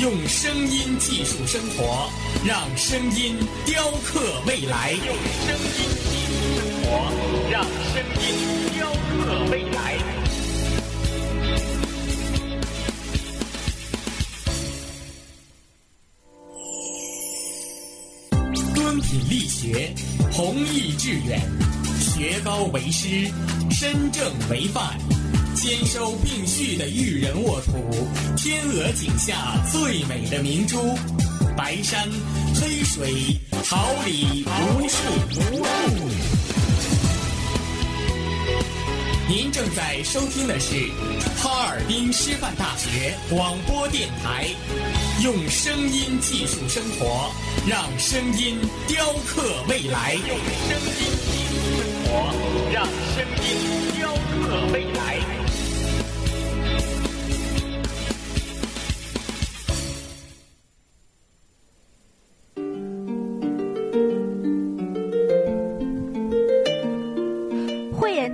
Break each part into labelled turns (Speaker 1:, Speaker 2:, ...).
Speaker 1: 用声音技术生活，让声音雕刻未来。用声音技术生活，让声音雕刻未来。敦品力学，弘毅致远，学高为师，身正为范，兼收并蓄的育人沃土，天鹅颈下最美的明珠，白山黑水，桃李无数。您正在收听的是哈尔滨师范大学广播电台，用声音技术生活，让声音雕刻未来。用声音技术生活，让声音雕刻未来。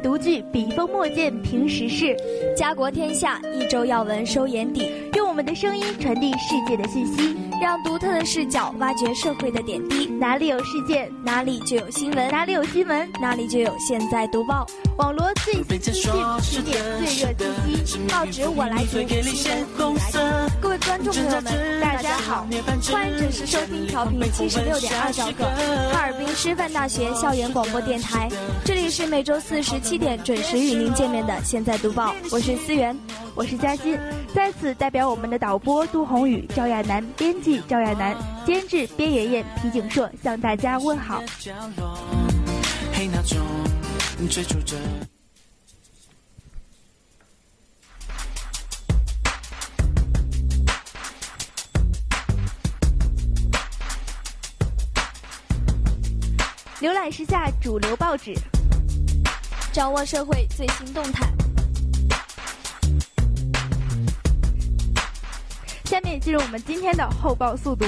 Speaker 2: 独具，笔锋墨见评时事，
Speaker 3: 家国天下，一周要闻收眼底。
Speaker 2: 用我们的声音传递世界的信息，
Speaker 3: 让独特的视角挖掘社会的点滴。
Speaker 2: 哪里有事件，
Speaker 3: 哪里就有新闻；
Speaker 2: 哪里有新闻，
Speaker 3: 哪里就有现在读报。
Speaker 2: 网罗最新资讯，听点最热信息。
Speaker 3: 报纸我来读，新闻你来听。各位观众朋友们，大家好，欢迎准时收听调频七十六点二兆赫哈尔滨师范大学校园广播电台。这里是每周四十七点准时与您见面的《现在读报》，我是思源，
Speaker 2: 我是嘉欣，在此代表我们的导播杜宏宇、赵亚楠，编辑赵亚楠，监制边妍妍、皮景硕向大家问好。浏览时下主流报纸，
Speaker 3: 掌握社会最新动态。
Speaker 2: 下面进入我们今天的后报速读。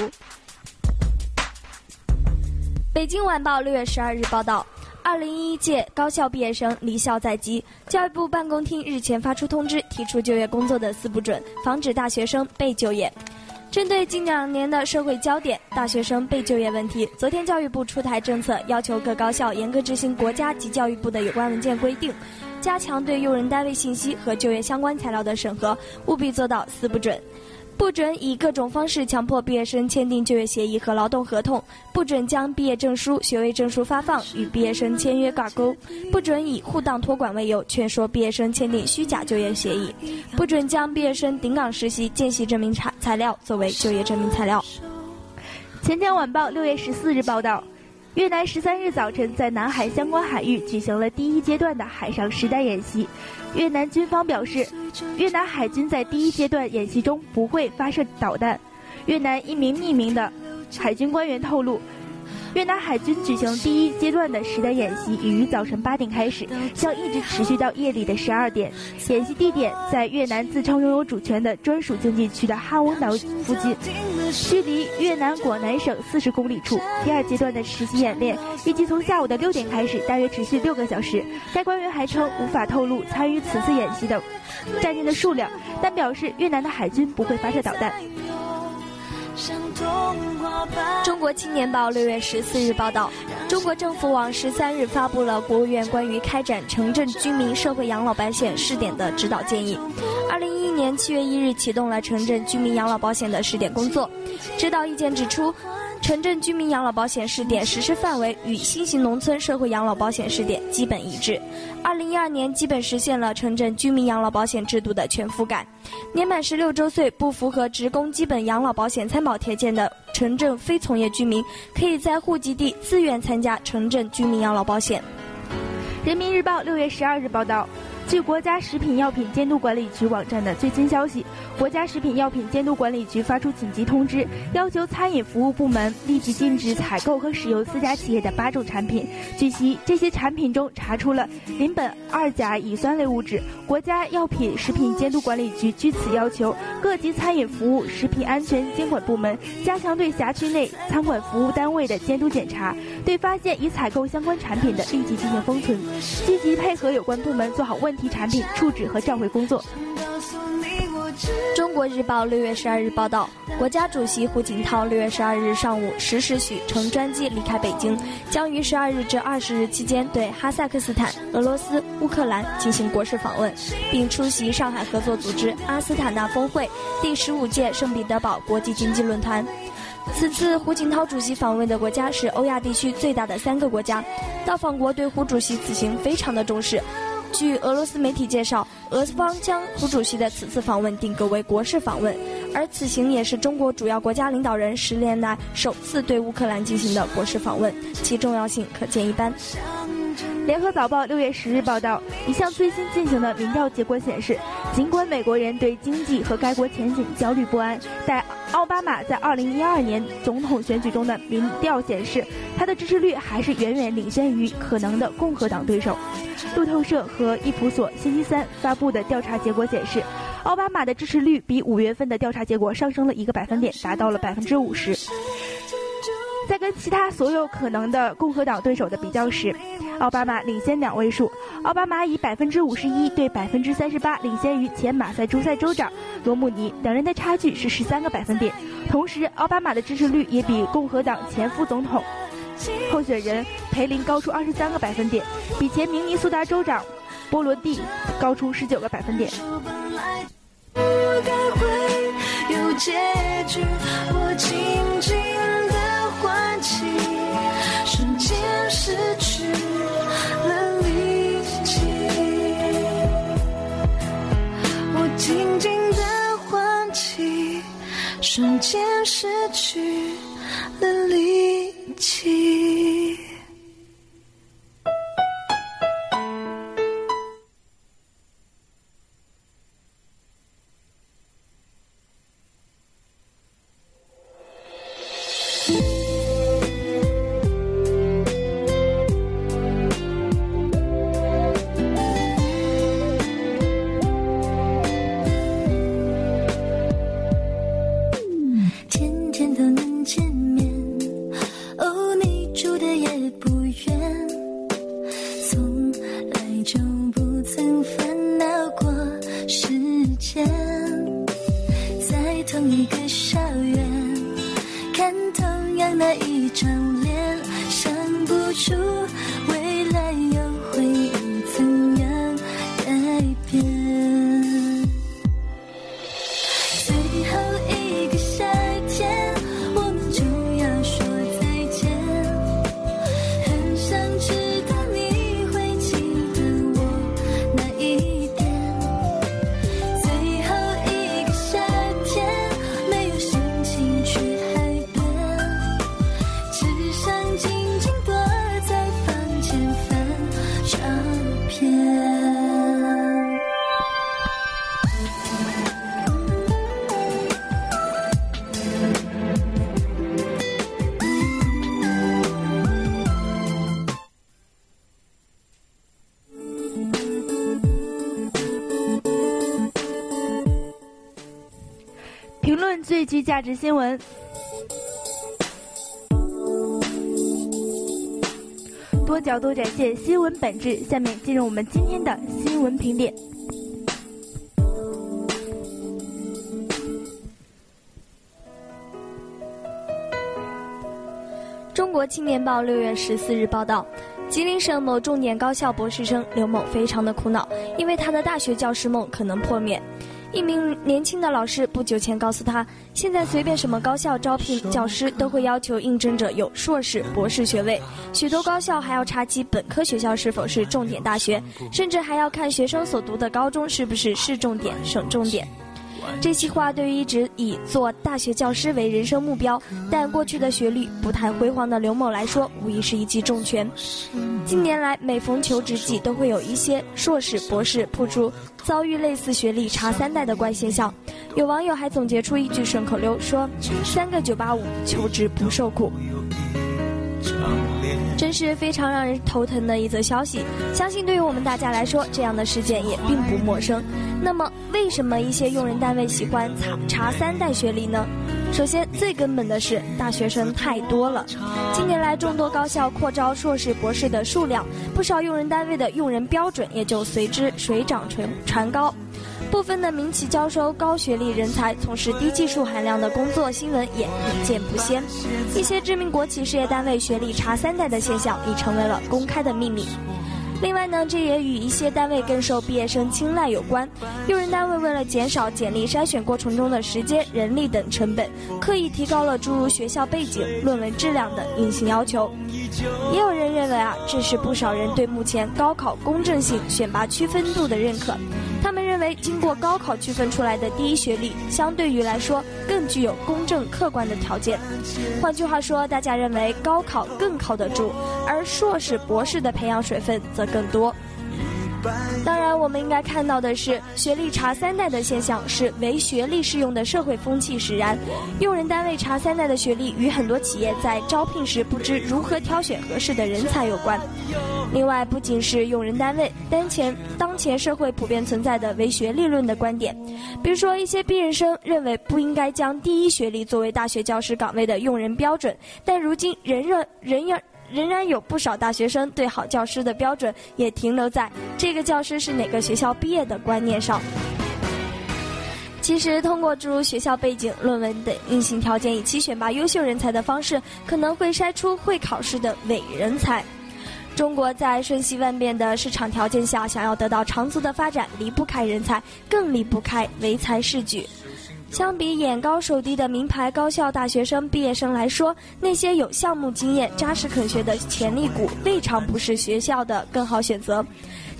Speaker 3: 北京晚报六月十二日报道。二零一一届高校毕业生离校在即，教育部办公厅日前发出通知，提出就业工作的四不准，防止大学生被就业。针对近两年的社会焦点——大学生被就业问题，昨天教育部出台政策，要求各高校严格执行国家及教育部的有关文件规定，加强对用人单位信息和就业相关材料的审核，务必做到四不准。不准以各种方式强迫毕业生签订就业协议和劳动合同，不准将毕业证书、学位证书发放与毕业生签约挂钩，不准以护档托管为由劝说毕业生签订虚假就业协议，不准将毕业生顶岗实习见习证明材材料作为就业证明材料。
Speaker 2: 钱江晚报六月十四日报道，越南十三日早晨在南海相关海域举行了第一阶段的海上实弹演习。越南军方表示，越南海军在第一阶段演习中不会发射导弹。越南一名匿名的海军官员透露，越南海军举行第一阶段的实弹演习已于早晨八点开始，将一直持续到夜里的十二点。演习地点在越南自称拥有主权的专属经济区的哈翁岛附近，距离越南广南省四十公里处。第二阶段的实习演练预计从下午的六点开始，大约持续六个小时。该官员还称无法透露参与此次演习的战舰的数量，但表示越南的海军不会发射导弹。
Speaker 3: 中国青年报六月十四日报道，中国政府网十三日发布了国务院关于开展城镇居民社会养老保险试点的指导建议。二零一一年七月一日启动了城镇居民养老保险的试点工作。指导意见指出。城镇居民养老保险试点实施范围与新型农村社会养老保险试点基本一致。二零一二年基本实现了城镇居民养老保险制度的全覆盖。年满十六周岁不符合职工基本养老保险参保条件的城镇非从业居民，可以在户籍地自愿参加城镇居民养老保险。
Speaker 2: 人民日报六月十二日报道。据国家食品药品监督管理局网站的最新消息，国家食品药品监督管理局发出紧急通知，要求餐饮服务部门立即禁止采购和使用四家企业的八种产品。据悉，这些产品中查出了邻苯二甲乙酸类物质。国家药品食品监督管理局据此要求各级餐饮服务食品安全监管部门加强对辖区内餐馆服务单位的监督检查，对发现已采购相关产品的立即进行封存，积极配合有关部门做好问题产品处置和召回工作。
Speaker 3: 中国日报六月十二日报道，国家主席胡锦涛六月十二日上午十时许乘专机离开北京，将于十二日至二十日期间对哈萨克斯坦、俄罗斯、乌克兰进行国事访问，并出席上海合作组织阿斯塔纳峰会第十五届圣彼得堡国际经济论坛。此次胡锦涛主席访问的国家是欧亚地区最大的三个国家，到访国对胡主席此行非常的重视。据俄罗斯媒体介绍，俄方将胡主席的此次访问定格为国事访问，而此行也是中国主要国家领导人十年来首次对乌克兰进行的国事访问，其重要性可见一斑。
Speaker 2: 联合早报六月十日报道，一项最新进行的民调结果显示，尽管美国人对经济和该国前景焦虑不安，但奥巴马在二零一二年总统选举中的民调显示，他的支持率还是远远领先于可能的共和党对手。路透社和伊普索星期三发布的调查结果显示，奥巴马的支持率比五月份的调查结果上升了一个百分点，达到了百分之五十。在跟其他所有可能的共和党对手的比较时，奥巴马领先两位数。奥巴马以百分之五十一对百分之三十八领先于前马赛诸塞州长罗姆尼，两人的差距是十三个百分点。同时，奥巴马的支持率也比共和党前副总统候选人培林高出二十三个百分点，比前明尼苏达州长波罗蒂高出十九个百分点。
Speaker 4: 不该会有结局，我静静瞬间
Speaker 2: 失去了力气，我静静的唤起，瞬间失去了力气。一个
Speaker 4: 校园看同样的一张脸想不出
Speaker 2: 价值新闻，多角度展现新闻本质。下面进入我们今天的新闻评点。
Speaker 3: 中国青年报六月十四日报道，吉林省某重点高校博士生刘某非常的苦恼，因为他的大学教师梦可能破灭。一名年轻的老师不久前告诉他，现在随便什么高校招聘教师，都会要求应征者有硕士、博士学位，许多高校还要查其本科学校是否是重点大学，甚至还要看学生所读的高中是不是市重点、省重点。这些话对于一直以做大学教师为人生目标，但过去的学历不太辉煌的刘某来说，无疑是一记重拳。近年来每逢求职季，都会有一些硕士、博士铺出遭遇类似学历差三代的怪现象。有网友还总结出一句顺口溜，说：“三个九八五，求职不受苦。”真是非常让人头疼的一则消息。相信对于我们大家来说，这样的事件也并不陌生。那么，为什么一些用人单位喜欢查查三代学历呢？首先，最根本的是大学生太多了。近年来，众多高校扩招硕士、博士的数量，不少用人单位的用人标准也就随之水涨船船高。部分的民企招收高学历人才，从事低技术含量的工作，新闻也屡见不鲜。一些知名国企事业单位学历差三代的现象，已成为了公开的秘密。另外呢，这也与一些单位更受毕业生青睐有关。用人单位为了减少简历筛选过程中的时间、人力等成本，刻意提高了诸如学校背景、论文质量等硬性要求。也有人认为啊，这是不少人对目前高考公正性、选拔区分度的认可。他们认为，经过高考区分出来的第一学历，相对于来说更具有公正客观的条件。换句话说，大家认为高考更靠得住，而硕士、博士的培养水分则更多。当然，我们应该看到的是，学历查三代的现象是唯学历适用的社会风气使然。用人单位查三代的学历，与很多企业在招聘时不知如何挑选合适的人才有关。另外，不仅是用人单位，当前当前社会普遍存在的唯学历论的观点，比如说一些毕业生认为不应该将第一学历作为大学教师岗位的用人标准，但如今仍然仍然。仍然有不少大学生对好教师的标准也停留在这个教师是哪个学校毕业的观念上。其实，通过诸如学校背景、论文等硬性条件以期选拔优秀人才的方式，可能会筛出会考试的伪人才。中国在瞬息万变的市场条件下，想要得到长足的发展，离不开人才，更离不开唯才是举。相比眼高手低的名牌高校大学生毕业生来说，那些有项目经验、扎实肯学的潜力股，未尝不是学校的更好选择。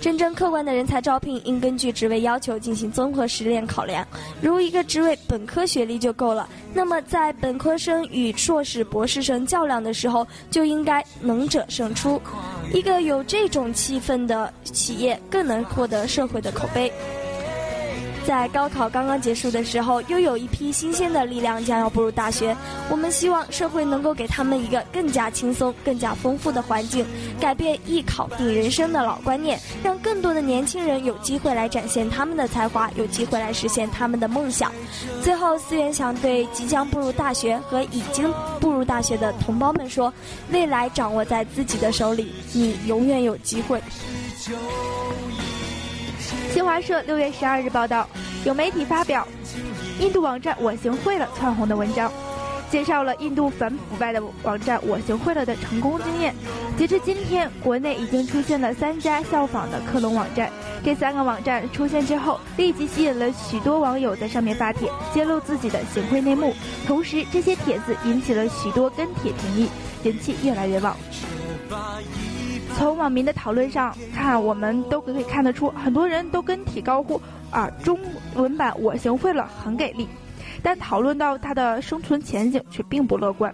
Speaker 3: 真正客观的人才招聘，应根据职位要求进行综合实践考量。如一个职位本科学历就够了，那么在本科生与硕士、博士生较量的时候，就应该能者胜出。一个有这种气氛的企业，更能获得社会的口碑。在高考刚刚结束的时候，又有一批新鲜的力量将要步入大学。我们希望社会能够给他们一个更加轻松、更加丰富的环境，改变“一考定人生”的老观念，让更多的年轻人有机会来展现他们的才华，有机会来实现他们的梦想。最后，思源想对即将步入大学和已经步入大学的同胞们说：未来掌握在自己的手里，你永远有机会。
Speaker 2: 新华社六月十二日报道，有媒体发表印度网站“我行贿了”窜红的文章，介绍了印度反腐败的网站“我行贿了”的成功经验。截至今天，国内已经出现了三家效仿的克隆网站。这三个网站出现之后，立即吸引了许多网友在上面发帖，揭露自己的行贿内幕。同时，这些帖子引起了许多跟帖评议，人气越来越旺。从网民的讨论上看，我们都可以看得出，很多人都跟帖高呼啊，中文版我行贿了，很给力。但讨论到它的生存前景，却并不乐观。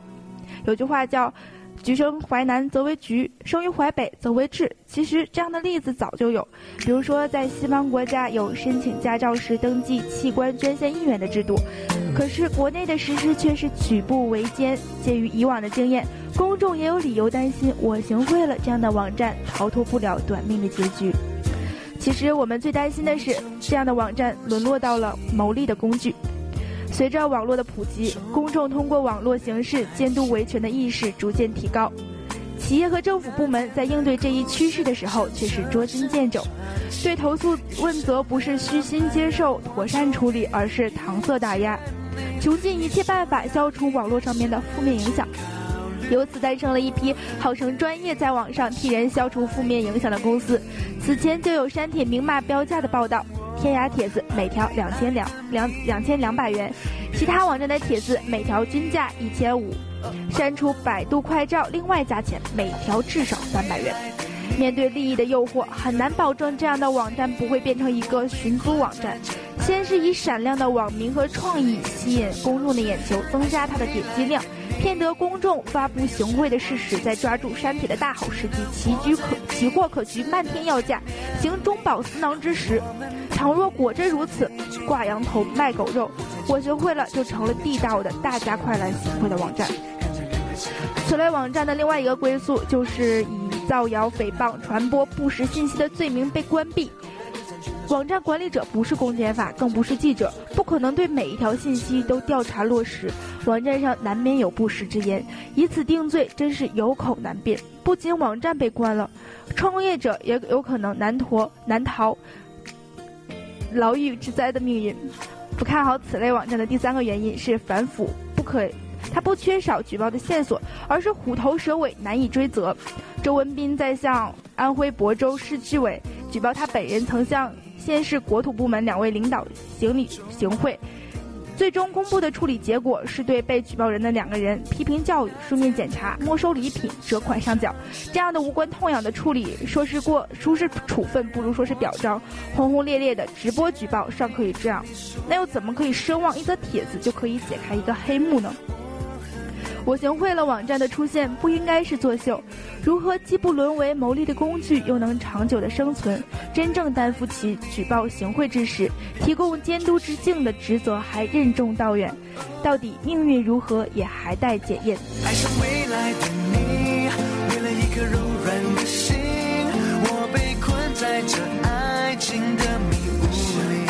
Speaker 2: 有句话叫“橘生淮南则为橘，生于淮北则为枳”。其实这样的例子早就有，比如说在西方国家有申请驾照时登记器官捐献意愿的制度，可是国内的实施却是举步维艰。鉴于以往的经验。公众也有理由担心，我行贿了这样的网站逃脱不了短命的结局。其实我们最担心的是，这样的网站沦落到了牟利的工具。随着网络的普及，公众通过网络形式监督维权的意识逐渐提高，企业和政府部门在应对这一趋势的时候却是捉襟见肘，对投诉问责不是虚心接受、妥善处理，而是搪塞打压，穷尽一切办法消除网络上面的负面影响。由此诞生了一批号称专业在网上替人消除负面影响的公司。此前就有删帖明码标价的报道，天涯帖子每条两千两两两千两百元，其他网站的帖子每条均价一千五，删除百度快照另外加钱，每条至少三百元。面对利益的诱惑，很难保证这样的网站不会变成一个寻租网站。先是以闪亮的网名和创意吸引公众的眼球，增加它的点击量，骗得公众发布行贿的事实，再抓住山铁的大好时机，奇居可奇货可居，漫天要价，行中饱私囊之时。倘若果真如此，挂羊头卖狗肉，我学会了就成了地道的大家快来行贿的网站。此类网站的另外一个归宿，就是以造谣、诽谤、传播不实信息的罪名被关闭。网站管理者不是公检法，更不是记者，不可能对每一条信息都调查落实。网站上难免有不实之言，以此定罪真是有口难辩。不仅网站被关了，创业者也有可能难脱难逃牢狱之灾的命运。不看好此类网站的第三个原因是反腐不可。他不缺少举报的线索，而是虎头蛇尾，难以追责。周文斌在向安徽亳州市纪委举报他本人曾向县市国土部门两位领导行礼行贿，最终公布的处理结果是对被举报人的两个人批评教育、书面检查、没收礼品、折款上缴。这样的无关痛痒的处理，说是过，说是处分，不如说是表彰。轰轰烈烈的直播举报尚可以这样，那又怎么可以奢望一则帖子就可以解开一个黑幕呢？我行贿了网站的出现不应该是作秀，如何既不沦为牟利的工具，又能长久的生存？真正担负起举报行贿之时，提供监督之境的职责还任重道远。到底命运如何，也还待检验。
Speaker 5: 爱上未来的你，为了一颗柔软的心，我被困在这爱情的迷雾里。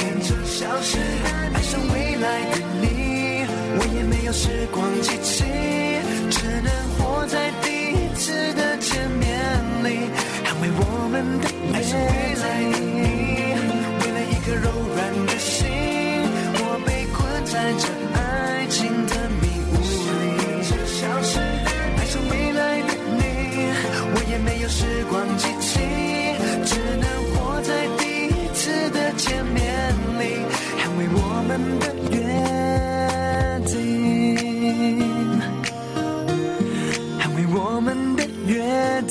Speaker 5: 消失。爱上未来的你，我也没有时光机器。爱上未来的你，为了一颗柔软的心，我被困在这爱情的迷雾里。消失。爱上未来的你，我也没有时光机器，只能活在第一次的见面里，捍卫我们的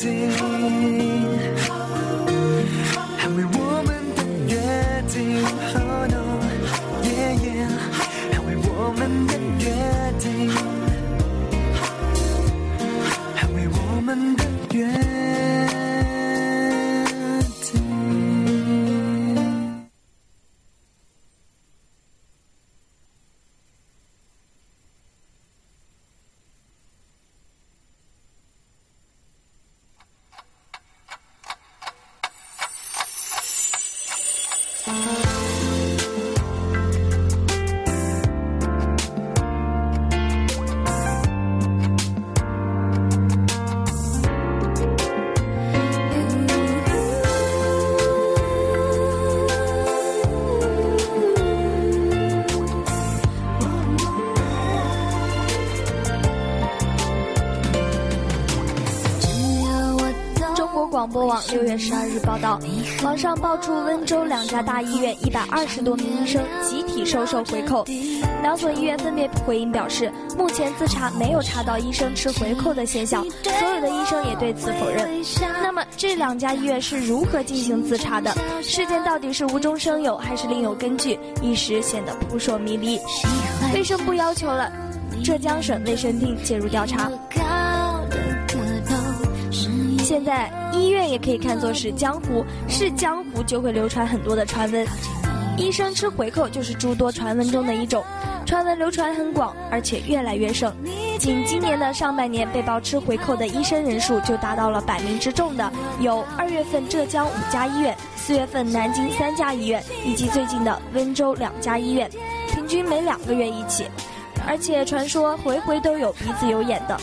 Speaker 5: 约
Speaker 3: 六月十二日报道，网上爆出温州两家大医院一百二十多名医生集体收受回扣。两所医院分别回应表示，目前自查没有查到医生吃回扣的现象，所有的医生也对此否认。那么这两家医院是如何进行自查的？事件到底是无中生有还是另有根据？一时显得扑朔迷离。卫生部要求了浙江省卫生厅介入调查。现在医院也可以看作是江湖，是江湖就会流传很多的传闻。医生吃回扣就是诸多传闻中的一种，传闻流传很广，而且越来越盛。仅今年的上半年被曝吃回扣的医生人数就达到了百名之众的，有二月份浙江五家医院，四月份南京三家医院，以及最近的温州两家医院，平均每两个月一起。而且传说回回都有鼻子有眼的，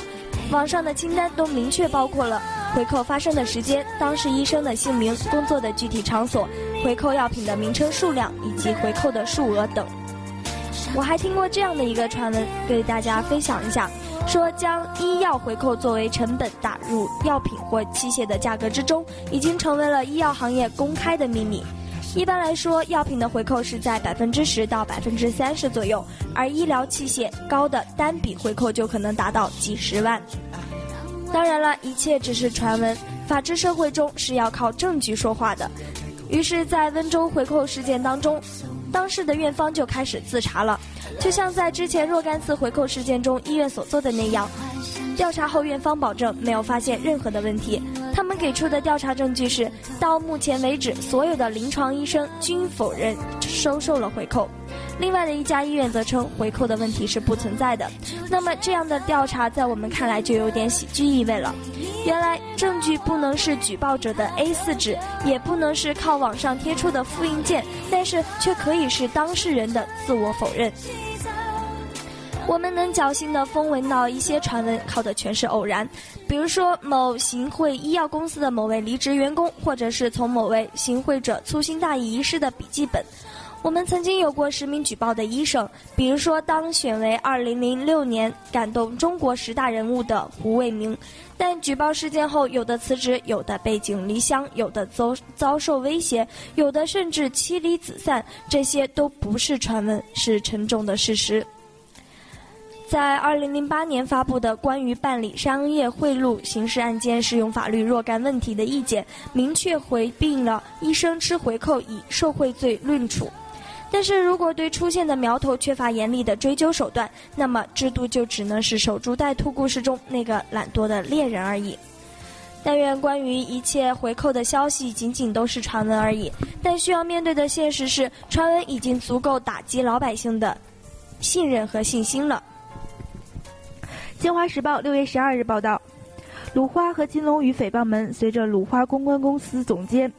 Speaker 3: 网上的清单都明确包括了。回扣发生的时间、当事医生的姓名、工作的具体场所、回扣药品的名称、数量以及回扣的数额等。我还听过这样的一个传闻，给大家分享一下：说将医药回扣作为成本打入药品或器械的价格之中，已经成为了医药行业公开的秘密。一般来说，药品的回扣是在百分之十到百分之三十左右，而医疗器械高的单笔回扣就可能达到几十万。当然了，一切只是传闻。法治社会中是要靠证据说话的。于是，在温州回扣事件当中，当事的院方就开始自查了，就像在之前若干次回扣事件中医院所做的那样。调查后，院方保证没有发现任何的问题。他们给出的调查证据是，到目前为止，所有的临床医生均否认收受了回扣。另外的一家医院则称回扣的问题是不存在的。那么这样的调查在我们看来就有点喜剧意味了。原来证据不能是举报者的 A4 纸，也不能是靠网上贴出的复印件，但是却可以是当事人的自我否认。我们能侥幸的风闻到一些传闻，靠的全是偶然，比如说某行贿医药公司的某位离职员工，或者是从某位行贿者粗心大意遗失的笔记本。我们曾经有过实名举报的医生，比如说当选为2006年感动中国十大人物的胡卫明，但举报事件后，有的辞职，有的背井离乡，有的遭遭受威胁，有的甚至妻离子散，这些都不是传闻，是沉重的事实。在2008年发布的关于办理商业贿赂刑事案件适用法律若干问题的意见，明确回避了医生吃回扣以受贿罪论处。但是如果对出现的苗头缺乏严厉的追究手段，那么制度就只能是守株待兔故事中那个懒惰的猎人而已。但愿关于一切回扣的消息仅仅都是传闻而已。但需要面对的现实是，传闻已经足够打击老百姓的信任和信心了。
Speaker 2: 《新华时报》六月十二日报道，鲁花和金龙鱼诽谤门随着鲁花公关公司总监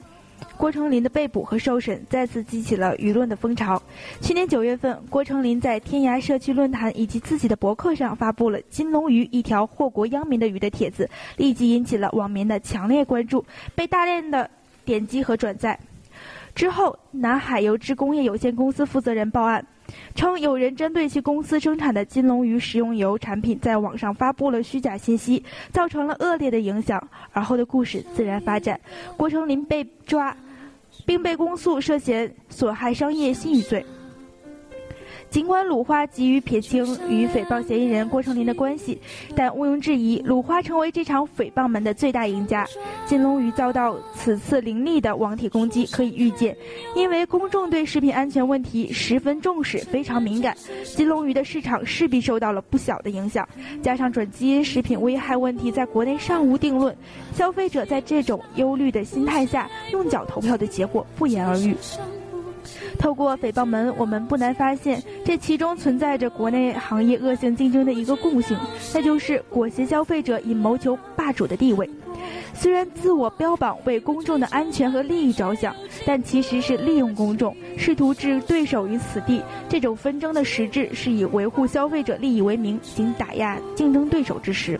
Speaker 2: 郭成林的被捕和受审，再次激起了舆论的风潮。去年九月份，郭成林在天涯社区论坛以及自己的博客上发布了“金龙鱼”一条祸国殃民的鱼的帖子，立即引起了网民的强烈关注，被大量的点击和转载。之后，南海油脂工业有限公司负责人报案。称有人针对其公司生产的金龙鱼食用油产品在网上发布了虚假信息，造成了恶劣的影响。而后的故事自然发展，郭成林被抓，并被公诉涉嫌损害商业信誉罪。尽管鲁花急于撇清与诽谤嫌疑人郭成林的关系，但毋庸置疑，鲁花成为这场诽谤门的最大赢家。金龙鱼遭到此次凌厉的网体攻击，可以预见，因为公众对食品安全问题十分重视，非常敏感，金龙鱼的市场势必受到了不小的影响。加上转基因食品危害问题在国内尚无定论，消费者在这种忧虑的心态下，用脚投票的结果不言而喻。透过诽谤门，我们不难发现，这其中存在着国内行业恶性竞争的一个共性，那就是裹挟消费者以谋求霸主的地位。虽然自我标榜为公众的安全和利益着想，但其实是利用公众，试图置对手于死地。这种纷争的实质是以维护消费者利益为名，行打压竞争对手之实。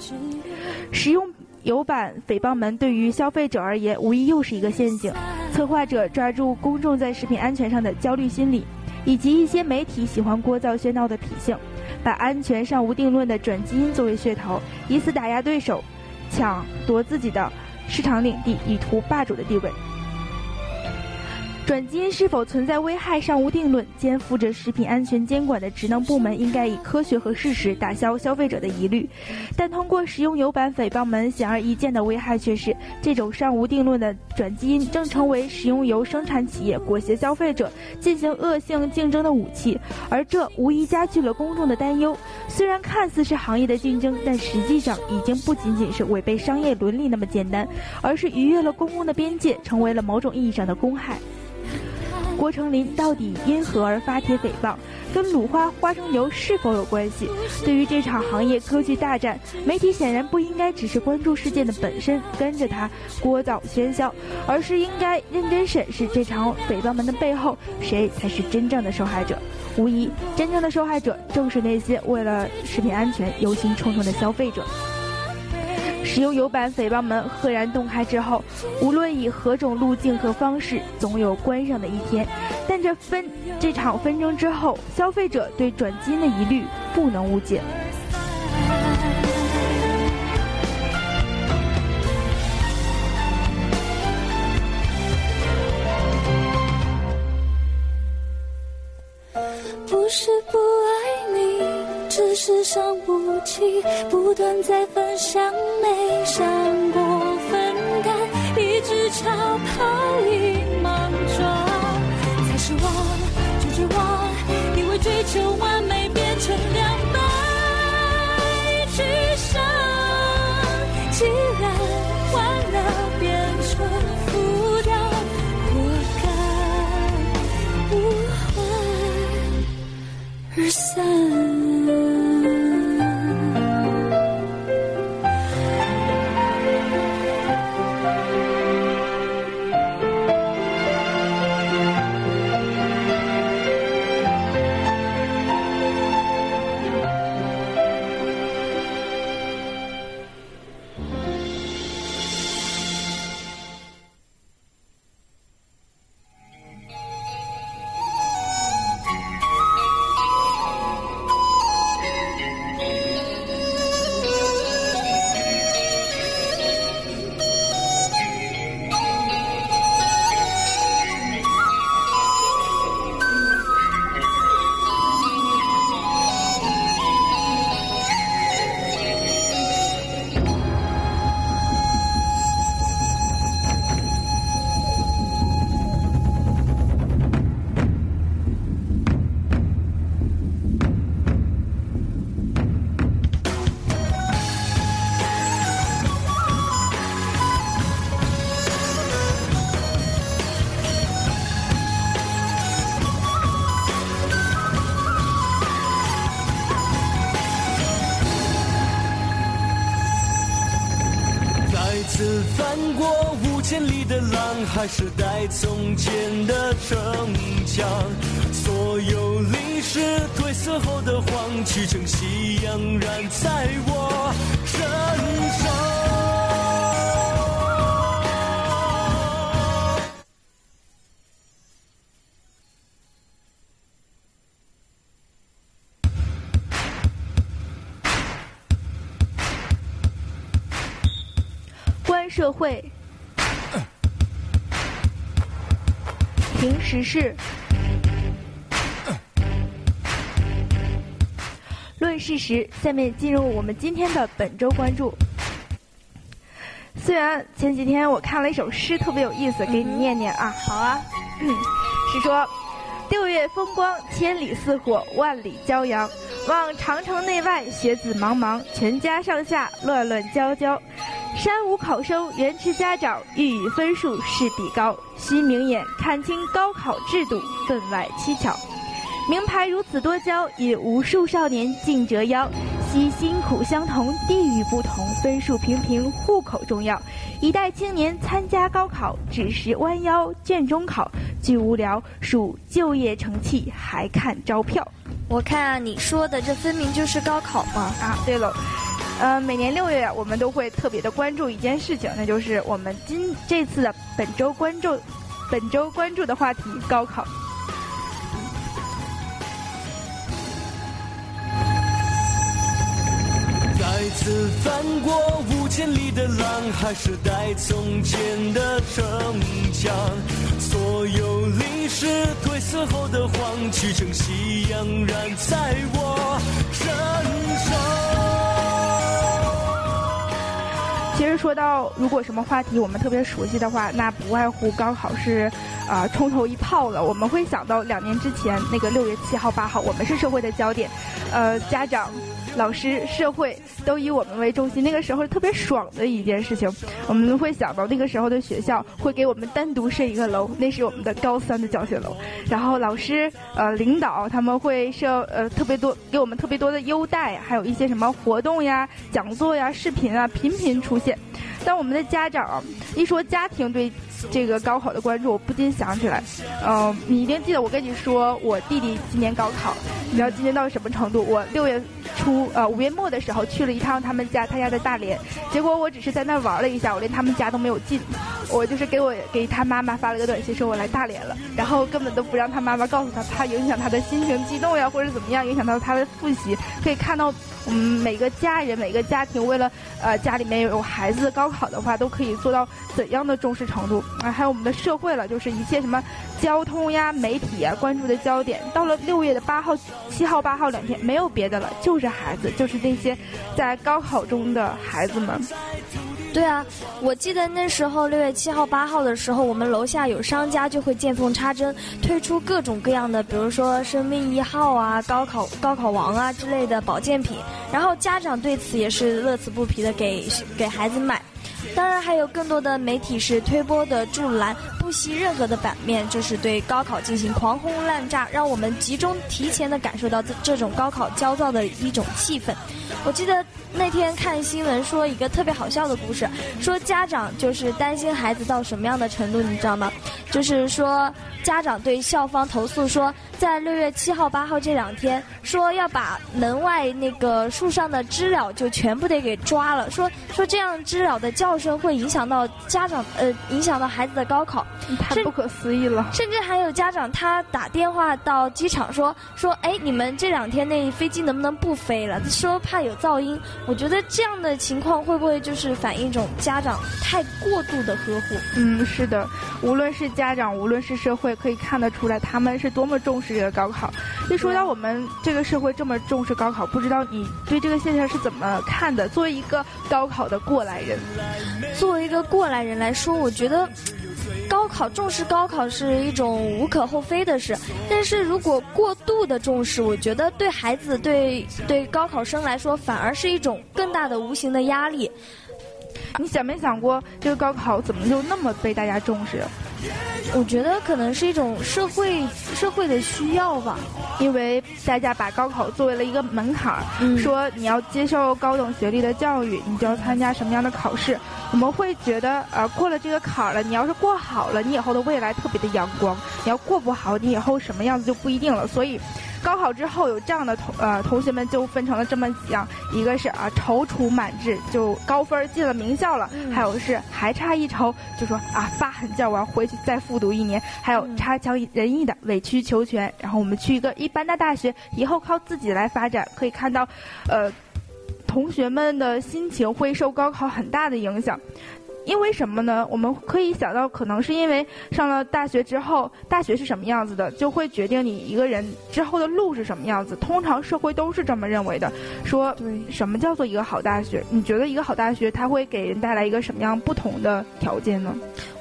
Speaker 2: 使用油版诽谤门对于消费者而言，无疑又是一个陷阱。策划者抓住公众在食品安全上的焦虑心理，以及一些媒体喜欢聒噪喧闹的脾性，把安全尚无定论的转基因作为噱头，以此打压对手，抢夺自己的市场领地，以图霸主的地位。转基因是否存在危害尚无定论，肩负着食品安全监管的职能部门应该以科学和事实打消消费者的疑虑。但通过食用油版诽谤门，显而易见的危害却是，这种尚无定论的转基因正成为食用油生产企业裹挟消费者进行恶性竞争的武器，而这无疑加剧了公众的担忧。虽然看似是行业的竞争，但实际上已经不仅仅是违背商业伦理那么简单，而是逾越了公共的边界，成为了某种意义上的公害。郭成林到底因何而发帖诽谤，跟鲁花花生油是否有关系？对于这场行业科技大战，媒体显然不应该只是关注事件的本身，跟着他聒噪喧嚣，而是应该认真审视这场诽谤门的背后，谁才是真正的受害者？无疑，真正的受害者正是那些为了食品安全忧心忡忡的消费者。使用油板诽谤门赫然洞开之后，无论以何种路径和方式，总有关上的一天。但这分这场纷争之后，消费者对转基因的疑虑不能误解。
Speaker 4: 不是不爱你，只是伤不起不断在分享没想过分担一直超跑一莽撞才是我拒绝我以为追求完美变成两败俱伤既然欢乐变成负担活该不欢而散
Speaker 6: 还是带从前的城墙，所有历史褪色后的黄，去成夕阳染在我身上。
Speaker 2: 观社会。评时事，论事实。下面进入我们今天的本周关注。虽然前几天我看了一首诗，特别有意思，给你念念啊。
Speaker 3: 好啊，
Speaker 2: 是说：六月风光，千里似火，万里骄阳。望长城内外，学子茫茫，全家上下，乱乱焦焦。山无考生，原持家长，欲与分数试比高。须明眼看清高考制度，分外蹊跷。名牌如此多娇，引无数少年竞折腰。惜辛苦相同，地域不同，分数平平，户口重要。一代青年参加高考，只识弯腰卷中考。巨无聊，数就业成绩，还看招票。
Speaker 3: 我看你说的这分明就是高考嘛！
Speaker 2: 啊，对了。呃，每年六月我们都会特别的关注一件事情，那就是我们今这次的本周关注，本周关注的话题——高考。
Speaker 6: 再次翻过五千里的浪，还是带从前的城墙。所有历史褪色后的黄，去成夕阳染在我身上。
Speaker 2: 其实说到，如果什么话题我们特别熟悉的话，那不外乎刚好是，啊，冲头一炮了。我们会想到两年之前那个六月七号、八号，我们是社会的焦点，呃，家长。老师、社会都以我们为中心，那个时候特别爽的一件事情。我们会想到那个时候的学校会给我们单独设一个楼，那是我们的高三的教学楼。然后老师、呃领导他们会设呃特别多，给我们特别多的优待，还有一些什么活动呀、讲座呀、视频啊频频出现。但我们的家长一说家庭对。这个高考的关注，我不禁想起来，嗯，你一定记得我跟你说，我弟弟今年高考，你知道今年到什么程度？我六月初，呃，五月末的时候去了一趟他们家，他家在大连，结果我只是在那玩了一下，我连他们家都没有进，我就是给我给他妈妈发了个短信，说我来大连了，然后根本都不让他妈妈告诉他，怕影响他的心情激动呀，或者怎么样，影响到他的复习，可以看到。嗯，每个家人、每个家庭为了呃家里面有孩子高考的话，都可以做到怎样的重视程度啊？还有我们的社会了，就是一切什么交通呀、媒体啊关注的焦点。到了六月的八号、七号、八号两天，没有别的了，就是孩子，就是那些在高考中的孩子们。
Speaker 3: 对啊，我记得那时候六月七号、八号的时候，我们楼下有商家就会见缝插针推出各种各样的，比如说生命一号啊、高考高考王啊之类的保健品，然后家长对此也是乐此不疲的给给孩子买。当然，还有更多的媒体是推波的助澜，惜任何的版面，就是对高考进行狂轰滥炸，让我们集中提前的感受到这这种高考焦躁的一种气氛。我记得那天看新闻说一个特别好笑的故事，说家长就是担心孩子到什么样的程度，你知道吗？就是说家长对校方投诉说，在六月七号、八号这两天，说要把门外那个树上的知了就全部得给抓了，说说这样知了的叫声会影响到家长呃，影响到孩子的高考。
Speaker 2: 太不可思议了。
Speaker 3: 甚至还有家长他打电话到机场说说，哎，你们这两天那飞机能不能不飞了？说怕有噪音。我觉得这样的情况会不会就是反映一种家长太过度的呵护？
Speaker 2: 嗯，是的，无论是家长，无论是社会，可以看得出来他们是多么重视这个高考。一说到我们这个社会这么重视高考，不知道你对这个现象是怎么看的？作为一个高考的过来人，
Speaker 3: 作为一个过来人来说，我觉得。高考重视高考是一种无可厚非的事，但是如果过度的重视，我觉得对孩子、对对高考生来说，反而是一种更大的无形的压力。
Speaker 2: 你想没想过，这个高考怎么就那么被大家重视？
Speaker 3: 我觉得可能是一种社会社会的需要吧，
Speaker 2: 因为大家把高考作为了一个门槛儿，说你要接受高等学历的教育，你就要参加什么样的考试。我们会觉得，呃，过了这个坎儿了，你要是过好了，你以后的未来特别的阳光；你要过不好，你以后什么样子就不一定了。所以，高考之后有这样的同呃同学们就分成了这么几样：一个是啊踌躇满志，就高分进了名校了；还有是还差一筹，就说啊发狠劲，我要回去再复读一年；还有差强人意的委曲求全，然后我们去一个一般的大学，以后靠自己来发展。可以看到，呃。同学们的心情会受高考很大的影响。因为什么呢？我们可以想到，可能是因为上了大学之后，大学是什么样子的，就会决定你一个人之后的路是什么样子。通常社会都是这么认为的。说什么叫做一个好大学？你觉得一个好大学它会给人带来一个什么样不同的条件呢？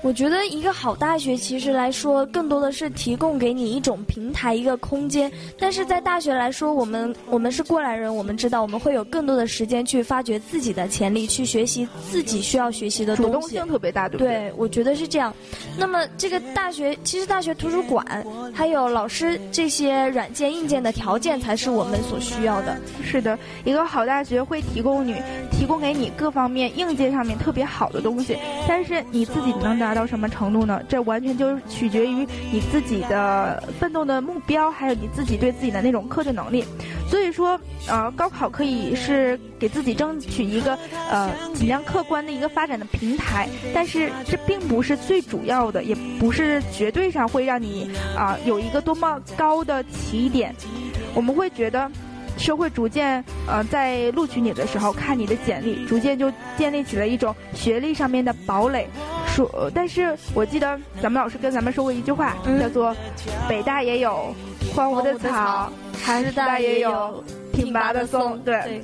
Speaker 3: 我觉得一个好大学其实来说，更多的是提供给你一种平台、一个空间。但是在大学来说，我们我们是过来人，我们知道我们会有更多的时间去发掘自己的潜力，去学习自己需要学习的东西。
Speaker 2: 主动性特别大，对不对？
Speaker 3: 对，我觉得是这样。那么，这个大学其实大学图书馆还有老师这些软件硬件的条件才是我们所需要的。
Speaker 2: 是的，一个好大学会提供你提供给你各方面硬件上面特别好的东西，但是你自己能达到什么程度呢？这完全就是取决于你自己的奋斗的目标，还有你自己对自己的那种克制能力。所以说，呃，高考可以是给自己争取一个呃尽量客观的一个发展的平台，但是这并不是最主要的，也不是绝对上会让你啊有一个多么高的起点。我们会觉得，社会逐渐呃在录取你的时候看你的简历，逐渐就建立起了一种学历上面的堡垒。说，但是我记得咱们老师跟咱们说过一句话，叫做“北大也有荒芜的草”。还是大也有挺拔的松，对。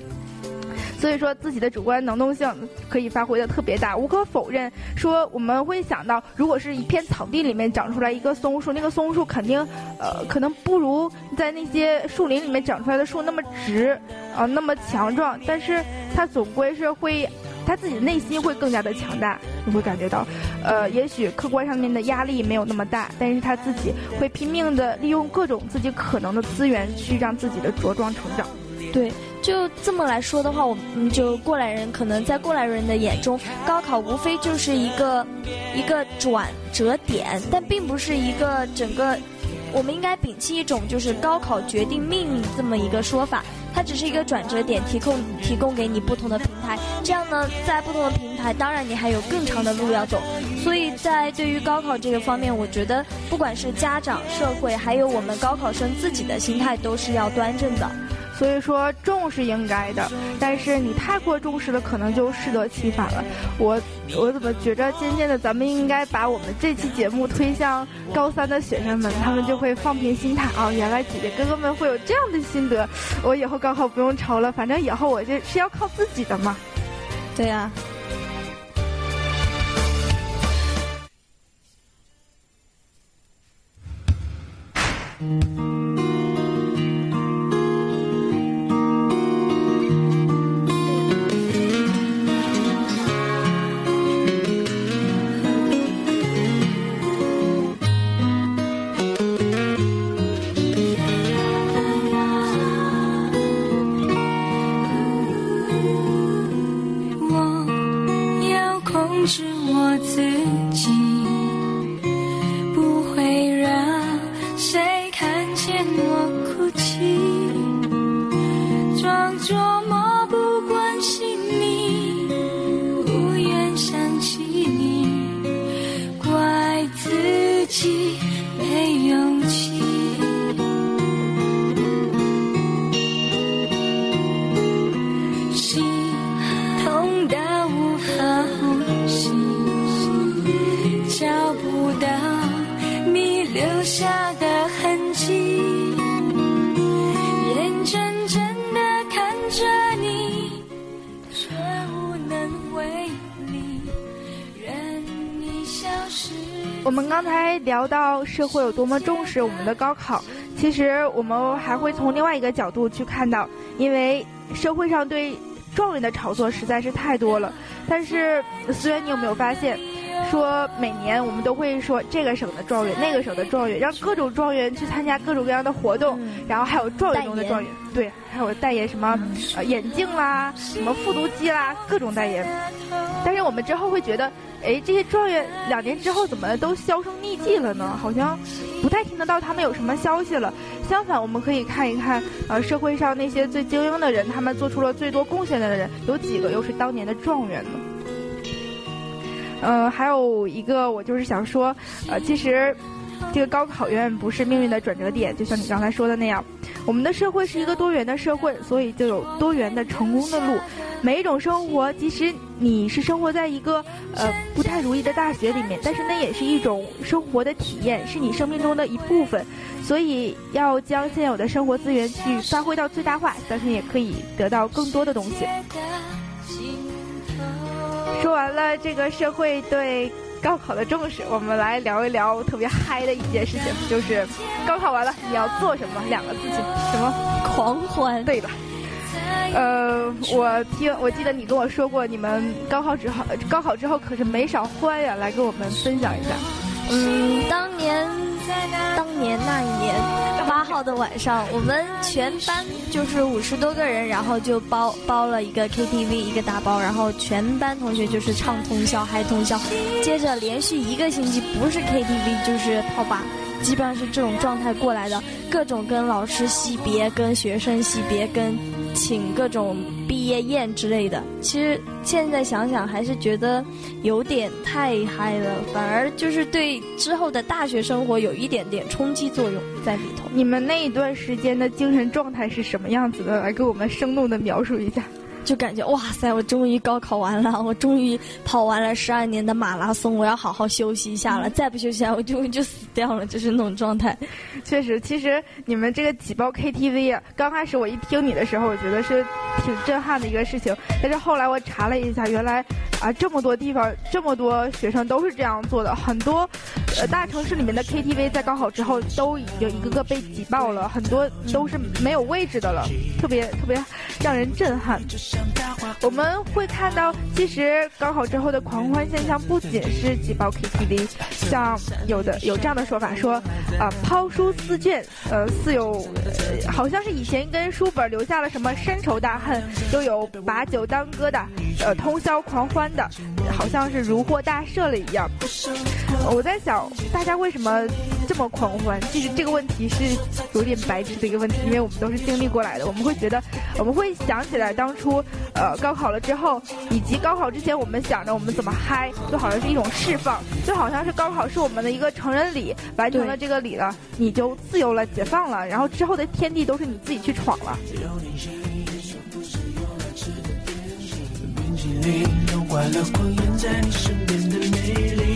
Speaker 2: 所以说自己的主观能动性可以发挥的特别大。无可否认，说我们会想到，如果是一片草地里面长出来一个松树，那个松树肯定，呃，可能不如在那些树林里面长出来的树那么直，啊，那么强壮。但是它总归是会。他自己的内心会更加的强大，你会感觉到，呃，也许客观上面的压力没有那么大，但是他自己会拼命的利用各种自己可能的资源去让自己的茁壮成长。
Speaker 3: 对，就这么来说的话，我们就过来人可能在过来人的眼中，高考无非就是一个一个转折点，但并不是一个整个。我们应该摒弃一种就是高考决定命运这么一个说法。它只是一个转折点，提供提供给你不同的平台。这样呢，在不同的平台，当然你还有更长的路要走。所以在对于高考这个方面，我觉得不管是家长、社会，还有我们高考生自己的心态，都是要端正的。
Speaker 2: 所以说重是应该的，但是你太过重视了，可能就适得其反了。我我怎么觉着渐渐的咱们应该把我们这期节目推向高三的学生们，他们就会放平心态啊。原来姐姐哥哥们会有这样的心得，我以后高考不用愁了，反正以后我就是要靠自己的嘛。
Speaker 3: 对呀。
Speaker 2: 社会有多么重视我们的高考，其实我们还会从另外一个角度去看到，因为社会上对状元的炒作实在是太多了。但是思源，你有没有发现，说每年我们都会说这个省的状元，那个省的状元，让各种状元去参加各种各样的活动，然后还有状元中的状元，对，还有代言什么呃眼镜啦，什么复读机啦，各种代言。但是我们之后会觉得，哎，这些状元两年之后怎么都销声匿迹了呢？好像不太听得到他们有什么消息了。相反，我们可以看一看，呃，社会上那些最精英的人，他们做出了最多贡献的人，有几个又是当年的状元呢？呃，还有一个，我就是想说，呃，其实这个高考远远不是命运的转折点，就像你刚才说的那样，我们的社会是一个多元的社会，所以就有多元的成功的路。每一种生活，即使你是生活在一个呃不太如意的大学里面，但是那也是一种生活的体验，是你生命中的一部分。所以要将现有的生活资源去发挥到最大化，相信也可以得到更多的东西。说完了这个社会对高考的重视，我们来聊一聊特别嗨的一件事情，就是高考完了你要做什么？两个字情，什么？
Speaker 3: 狂欢。
Speaker 2: 对吧。呃，我听我记得你跟我说过，你们高考之后，高考之后可是没少欢呀，来跟我们分享一下。
Speaker 3: 嗯，当年，当年那一年八号的晚上，我们全班就是五十多个人，然后就包包了一个 KTV 一个大包，然后全班同学就是唱通宵嗨通宵，接着连续一个星期不是 KTV 就是泡吧。基本上是这种状态过来的，各种跟老师惜别，跟学生惜别，跟请各种毕业宴之类的。其实现在想想，还是觉得有点太嗨了，反而就是对之后的大学生活有一点点冲击作用在里头。
Speaker 2: 你们那一段时间的精神状态是什么样子的？来给我们生动的描述一下。
Speaker 3: 就感觉哇塞，我终于高考完了，我终于跑完了十二年的马拉松，我要好好休息一下了。再不休息下，我就就死掉了，就是那种状态。
Speaker 2: 确实，其实你们这个挤爆 KTV 啊，刚开始我一听你的时候，我觉得是挺震撼的一个事情。但是后来我查了一下，原来啊这么多地方，这么多学生都是这样做的。很多呃大城市里面的 KTV 在高考之后都已经一个个被挤爆了，很多都是没有位置的了，特别特别让人震撼。我们会看到，其实高考之后的狂欢现象不仅是挤爆 KTV，像有的有这样的说法说，啊、抛书四卷，呃，似有、呃，好像是以前跟书本留下了什么深仇大恨，又有把酒当歌的，呃，通宵狂欢的，好像是如获大赦了一样。我在想，大家为什么这么狂欢？其实这个问题是有点白痴的一个问题，因为我们都是经历过来的，我们会觉得，我们会想起来当初，呃，高考了之后，以及高考之前，我们想着我们怎么嗨，就好像是一种释放，就好像是高考是我们的一个成人礼，完成了这个礼了，你就自由了，解放了，然后之后的天地都是你自己去闯了。
Speaker 5: 冰淇淋融化了狂野在你身边的美丽。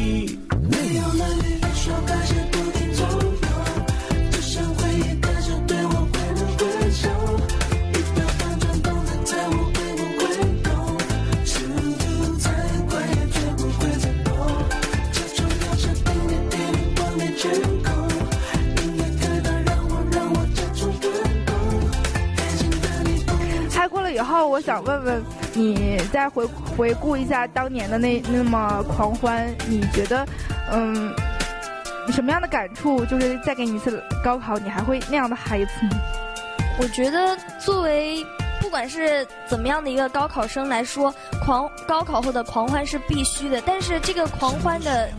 Speaker 5: 我
Speaker 2: 想问问你，再回回顾一下当年的那那么狂欢，你觉得，嗯，什么样的感触？就是再给你一次高考，你还会那样的嗨一次吗？
Speaker 3: 我觉得作为。不管是怎么样的一个高考生来说，狂高考后的狂欢是必须的。但是这个狂欢的，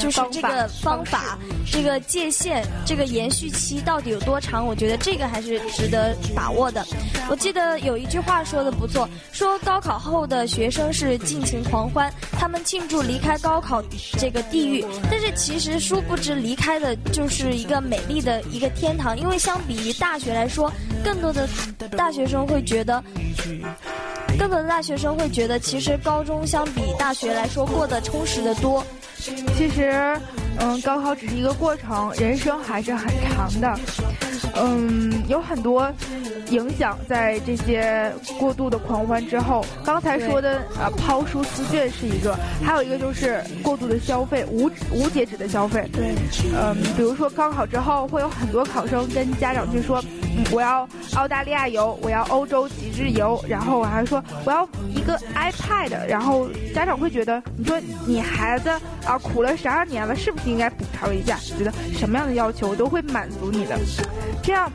Speaker 3: 就是这个方法、这个界限、这个延续期到底有多长？我觉得这个还是值得把握的。我记得有一句话说的不错，说高考后的学生是尽情狂欢，他们庆祝离开高考这个地狱。但是其实殊不知，离开的就是一个美丽的一个天堂。因为相比于大学来说，更多的大学生会。觉得，更多的大学生会觉得，其实高中相比大学来说过得充实的多。
Speaker 2: 其实，嗯，高考只是一个过程，人生还是很长的。嗯，有很多影响在这些过度的狂欢之后。刚才说的啊，抛书撕卷是一个，还有一个就是过度的消费，无无节制的消费。
Speaker 3: 对，
Speaker 2: 嗯，比如说高考之后，会有很多考生跟家长去说，我要澳大利亚游，我要欧洲几日游，然后我还说我要一个 iPad，然后家长会觉得，你说你孩子啊苦了十二年了，是不是应该补偿一下？觉得什么样的要求都会满足你的。这样，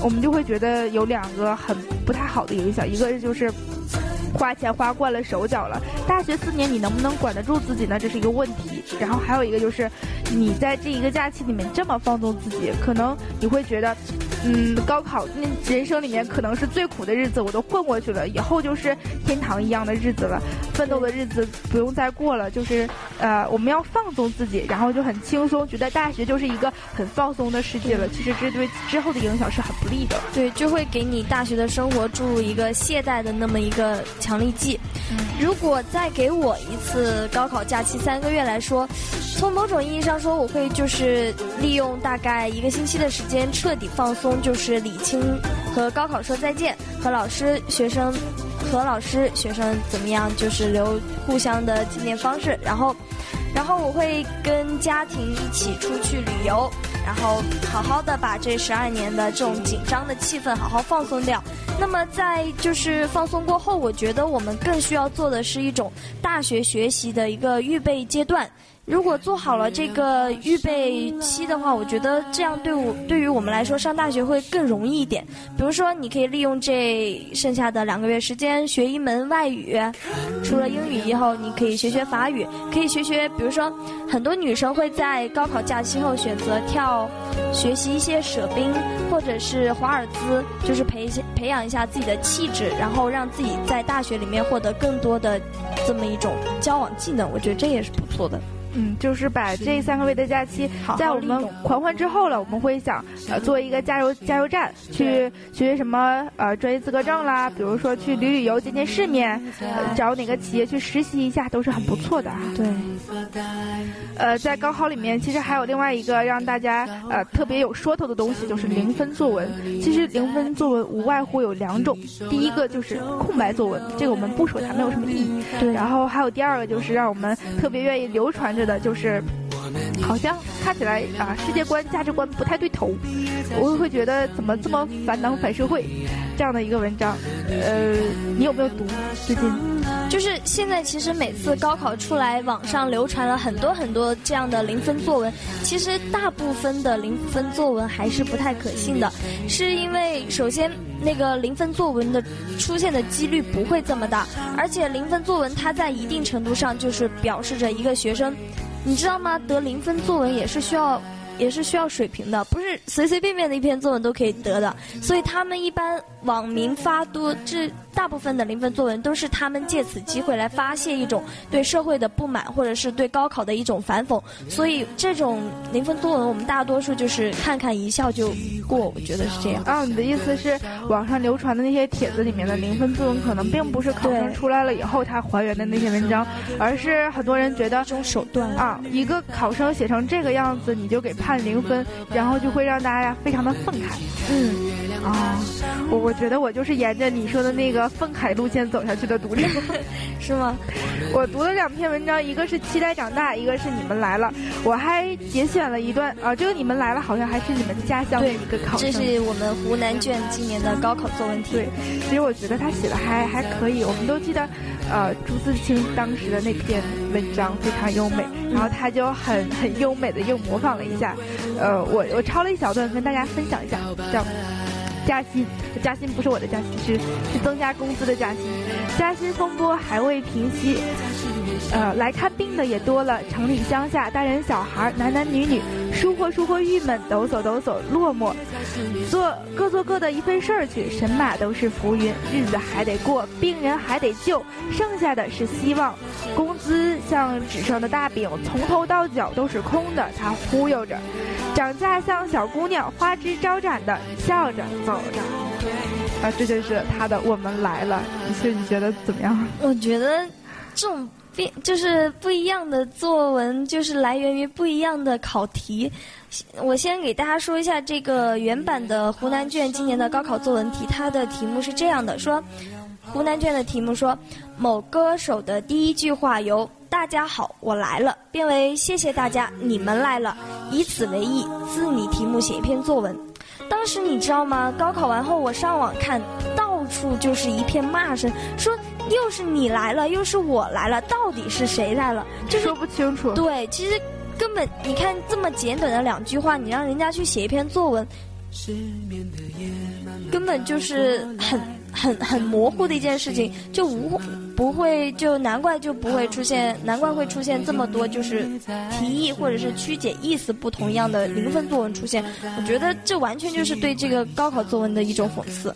Speaker 2: 我们就会觉得有两个很不太好的影响，一个就是花钱花惯了手脚了。大学四年你能不能管得住自己呢？这是一个问题。然后还有一个就是，你在这一个假期里面这么放纵自己，可能你会觉得。嗯，高考那人生里面可能是最苦的日子，我都混过去了，以后就是天堂一样的日子了，奋斗的日子不用再过了，就是呃，我们要放纵自己，然后就很轻松，觉得大学就是一个很放松的世界了。其实这对之后的影响是很不利的，
Speaker 3: 对，就会给你大学的生活注入一个懈怠的那么一个强力剂。如果再给我一次高考假期三个月来说，从某种意义上说，我会就是利用大概一个星期的时间彻底放松。就是理清和高考说再见，和老师、学生，和老师、学生怎么样？就是留互相的纪念方式。然后，然后我会跟家庭一起出去旅游，然后好好的把这十二年的这种紧张的气氛好好放松掉。那么在就是放松过后，我觉得我们更需要做的是一种大学学习的一个预备阶段。如果做好了这个预备期的话，我觉得这样对我对于我们来说上大学会更容易一点。比如说，你可以利用这剩下的两个月时间学一门外语，除了英语以后，你可以学学法语，可以学学，比如说很多女生会在高考假期后选择跳，学习一些舍宾或者是华尔兹，就是培培养一下自己的气质，然后让自己在大学里面获得更多的这么一种交往技能。我觉得这也是不错的。
Speaker 2: 嗯，就是把这三个月的假期，在我们狂欢之后了，我们会想呃做一个加油加油站，去学什么呃专业资格证啦，比如说去旅旅游、见见世面，找哪个企业去实习一下，都是很不错的。
Speaker 3: 对。
Speaker 2: 呃，在高考里面，其实还有另外一个让大家呃特别有说头的东西，就是零分作文。其实零分作文无外乎有两种，第一个就是空白作文，这个我们不说它没有什么意义。
Speaker 3: 对。
Speaker 2: 然后还有第二个就是让我们特别愿意流传着。的就是，好像看起来啊，世界观、价值观不太对头，我会觉得怎么这么反党反社会，这样的一个文章，呃，你有没有读？最近，
Speaker 3: 就是现在，其实每次高考出来，网上流传了很多很多这样的零分作文，其实大部分的零分作文还是不太可信的，是因为首先那个零分作文的出现的几率不会这么大，而且零分作文它在一定程度上就是表示着一个学生。你知道吗？得零分作文也是需要，也是需要水平的，不是随随便便的一篇作文都可以得的。所以他们一般网民发多这。大部分的零分作文都是他们借此机会来发泄一种对社会的不满，或者是对高考的一种反讽。所以这种零分作文，我们大多数就是看看一笑就过。我觉得是这样。
Speaker 2: 啊，你的意思是网上流传的那些帖子里面的零分作文，可能并不是考生出来了以后他还原的那些文章，而是很多人觉得
Speaker 3: 这种手段
Speaker 2: 啊，一个考生写成这个样子，你就给判零分，然后就会让大家非常的愤慨。
Speaker 3: 嗯。
Speaker 2: 啊，我我觉得我就是沿着你说的那个愤慨路线走下去的读者，
Speaker 3: 是吗？
Speaker 2: 我读了两篇文章，一个是《期待长大》，一个是《你们来了》，我还节选了一段啊，这个《你们来了》好像还是你们家乡的一个考
Speaker 3: 生，这是我们湖南卷今年的高考作文题。
Speaker 2: 对，其实我觉得他写的还还可以，我们都记得，呃，朱自清当时的那篇文章非常优美，然后他就很很优美的又模仿了一下，呃，我我抄了一小段跟大家分享一下，叫。加薪，加薪不是我的加薪，是是增加工资的加薪。加薪风波还未平息，呃，来看病的也多了。城里乡下，大人小孩，男男女女，疏忽疏忽郁闷，抖擞抖擞落寞，做各做各的一份事儿去。神马都是浮云，日子还得过，病人还得救，剩下的是希望。工资像纸上的大饼，从头到脚都是空的，他忽悠着。涨价像小姑娘，花枝招展的笑着走啊，这就是他的《我们来了》。所以你觉得怎么样？
Speaker 3: 我觉得这种变就是不一样的作文，就是来源于不一样的考题。我先给大家说一下这个原版的湖南卷今年的高考作文题，它的题目是这样的：说湖南卷的题目说，某歌手的第一句话由。大家好，我来了，变为谢谢大家，你们来了，以此为意，自拟题目写一篇作文。当时你知道吗？高考完后，我上网看到处就是一片骂声，说又是你来了，又是我来了，到底是谁来了？就是
Speaker 2: 说不清楚。
Speaker 3: 对，其实根本你看这么简短的两句话，你让人家去写一篇作文，根本就是很很很模糊的一件事情，就无。不会，就难怪就不会出现，难怪会出现这么多就是提议或者是曲解意思不同样的零分作文出现。我觉得这完全就是对这个高考作文的一种讽刺。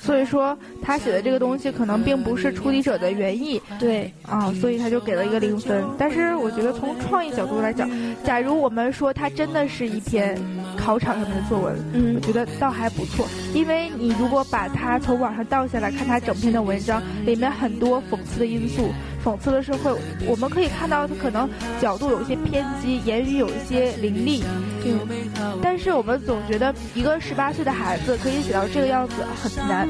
Speaker 2: 所以说他写的这个东西可能并不是出题者的原意。
Speaker 3: 对
Speaker 2: 啊，所以他就给了一个零分。但是我觉得从创意角度来讲，假如我们说它真的是一篇考场上面的作文，嗯，我觉得倒还不错。因为你如果把它从网上倒下来看，它整篇的文章里面很多。讽刺的因素，讽刺的社会，我们可以看到他可能角度有一些偏激，言语有一些凌厉，但是我们总觉得一个十八岁的孩子可以写到这个样子很难。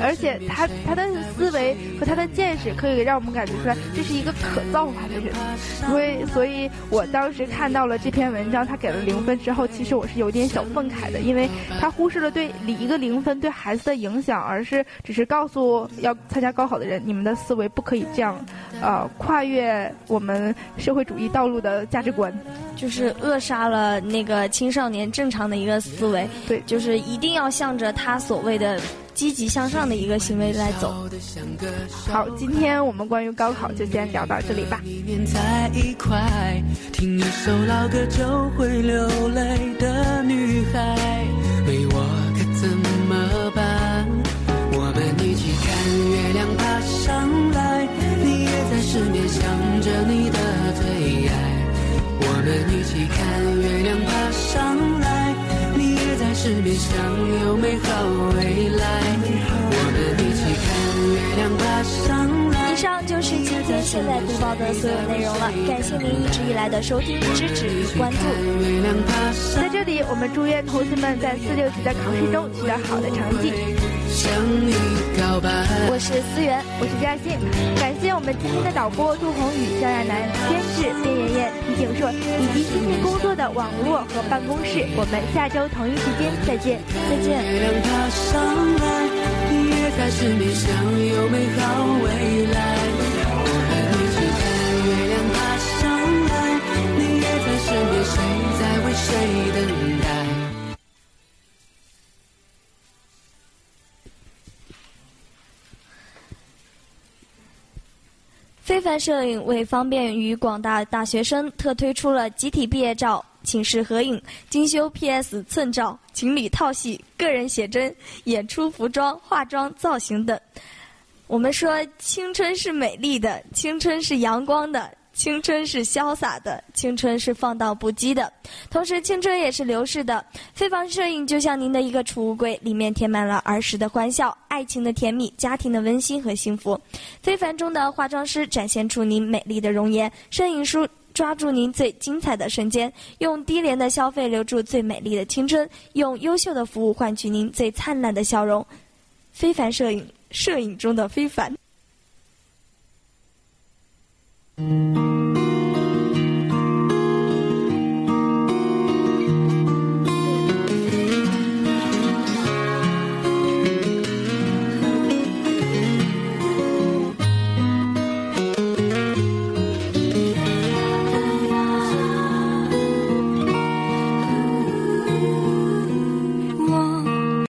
Speaker 2: 而且他他的思维和他的见识可以让我们感觉出来，这是一个可造化的人。所以，所以我当时看到了这篇文章，他给了零分之后，其实我是有点小愤慨的，因为他忽视了对一个零分对孩子的影响，而是只是告诉要参加高考的人，你们的思维不可以这样，呃，跨越我们社会主义道路的价值观，
Speaker 3: 就是扼杀了那个青少年正常的一个思维。
Speaker 2: 对，
Speaker 3: 就是一定要向着他所谓的。积极向上的一个行为来走。
Speaker 2: 好，今天我们关于高考就先聊到这里吧。
Speaker 5: 听一首老歌就会流泪的女孩，为我可怎么办？我们一起看月亮爬上来，你也在失眠想着你的最爱。我们一起看月亮爬，你也在失眠想有美好未来。
Speaker 3: 以上就是今天现在读报的所有内容了，感谢您一直以来的收听、支持与关注。
Speaker 2: 在这里，我们祝愿同学们在四六级的考试中取得好的成绩。
Speaker 3: 我是思源，
Speaker 2: 我是嘉欣，感谢我们今天的导播杜宏宇、肖亚楠、监制边妍妍、李景硕以及今天工作的网络和办公室。我们下周同一时间再见，
Speaker 3: 再见。
Speaker 5: 月亮爬上来，也在失眠，想有美好未来。我们一起看月亮爬上来，你也在失眠，谁在为谁等待？
Speaker 3: 非凡摄影为方便与广大大学生，特推出了集体毕业照。寝室合影、精修 PS 寸照、情侣套系、个人写真、演出服装、化妆造型等。我们说，青春是美丽的，青春是阳光的，青春是潇洒的，青春是放荡不羁的。同时，青春也是流逝的。非凡摄影就像您的一个储物柜，里面填满了儿时的欢笑、爱情的甜蜜、家庭的温馨和幸福。非凡中的化妆师展现出您美丽的容颜，摄影书。抓住您最精彩的瞬间，用低廉的消费留住最美丽的青春，用优秀的服务换取您最灿烂的笑容。非凡摄影，摄影中的非凡。Música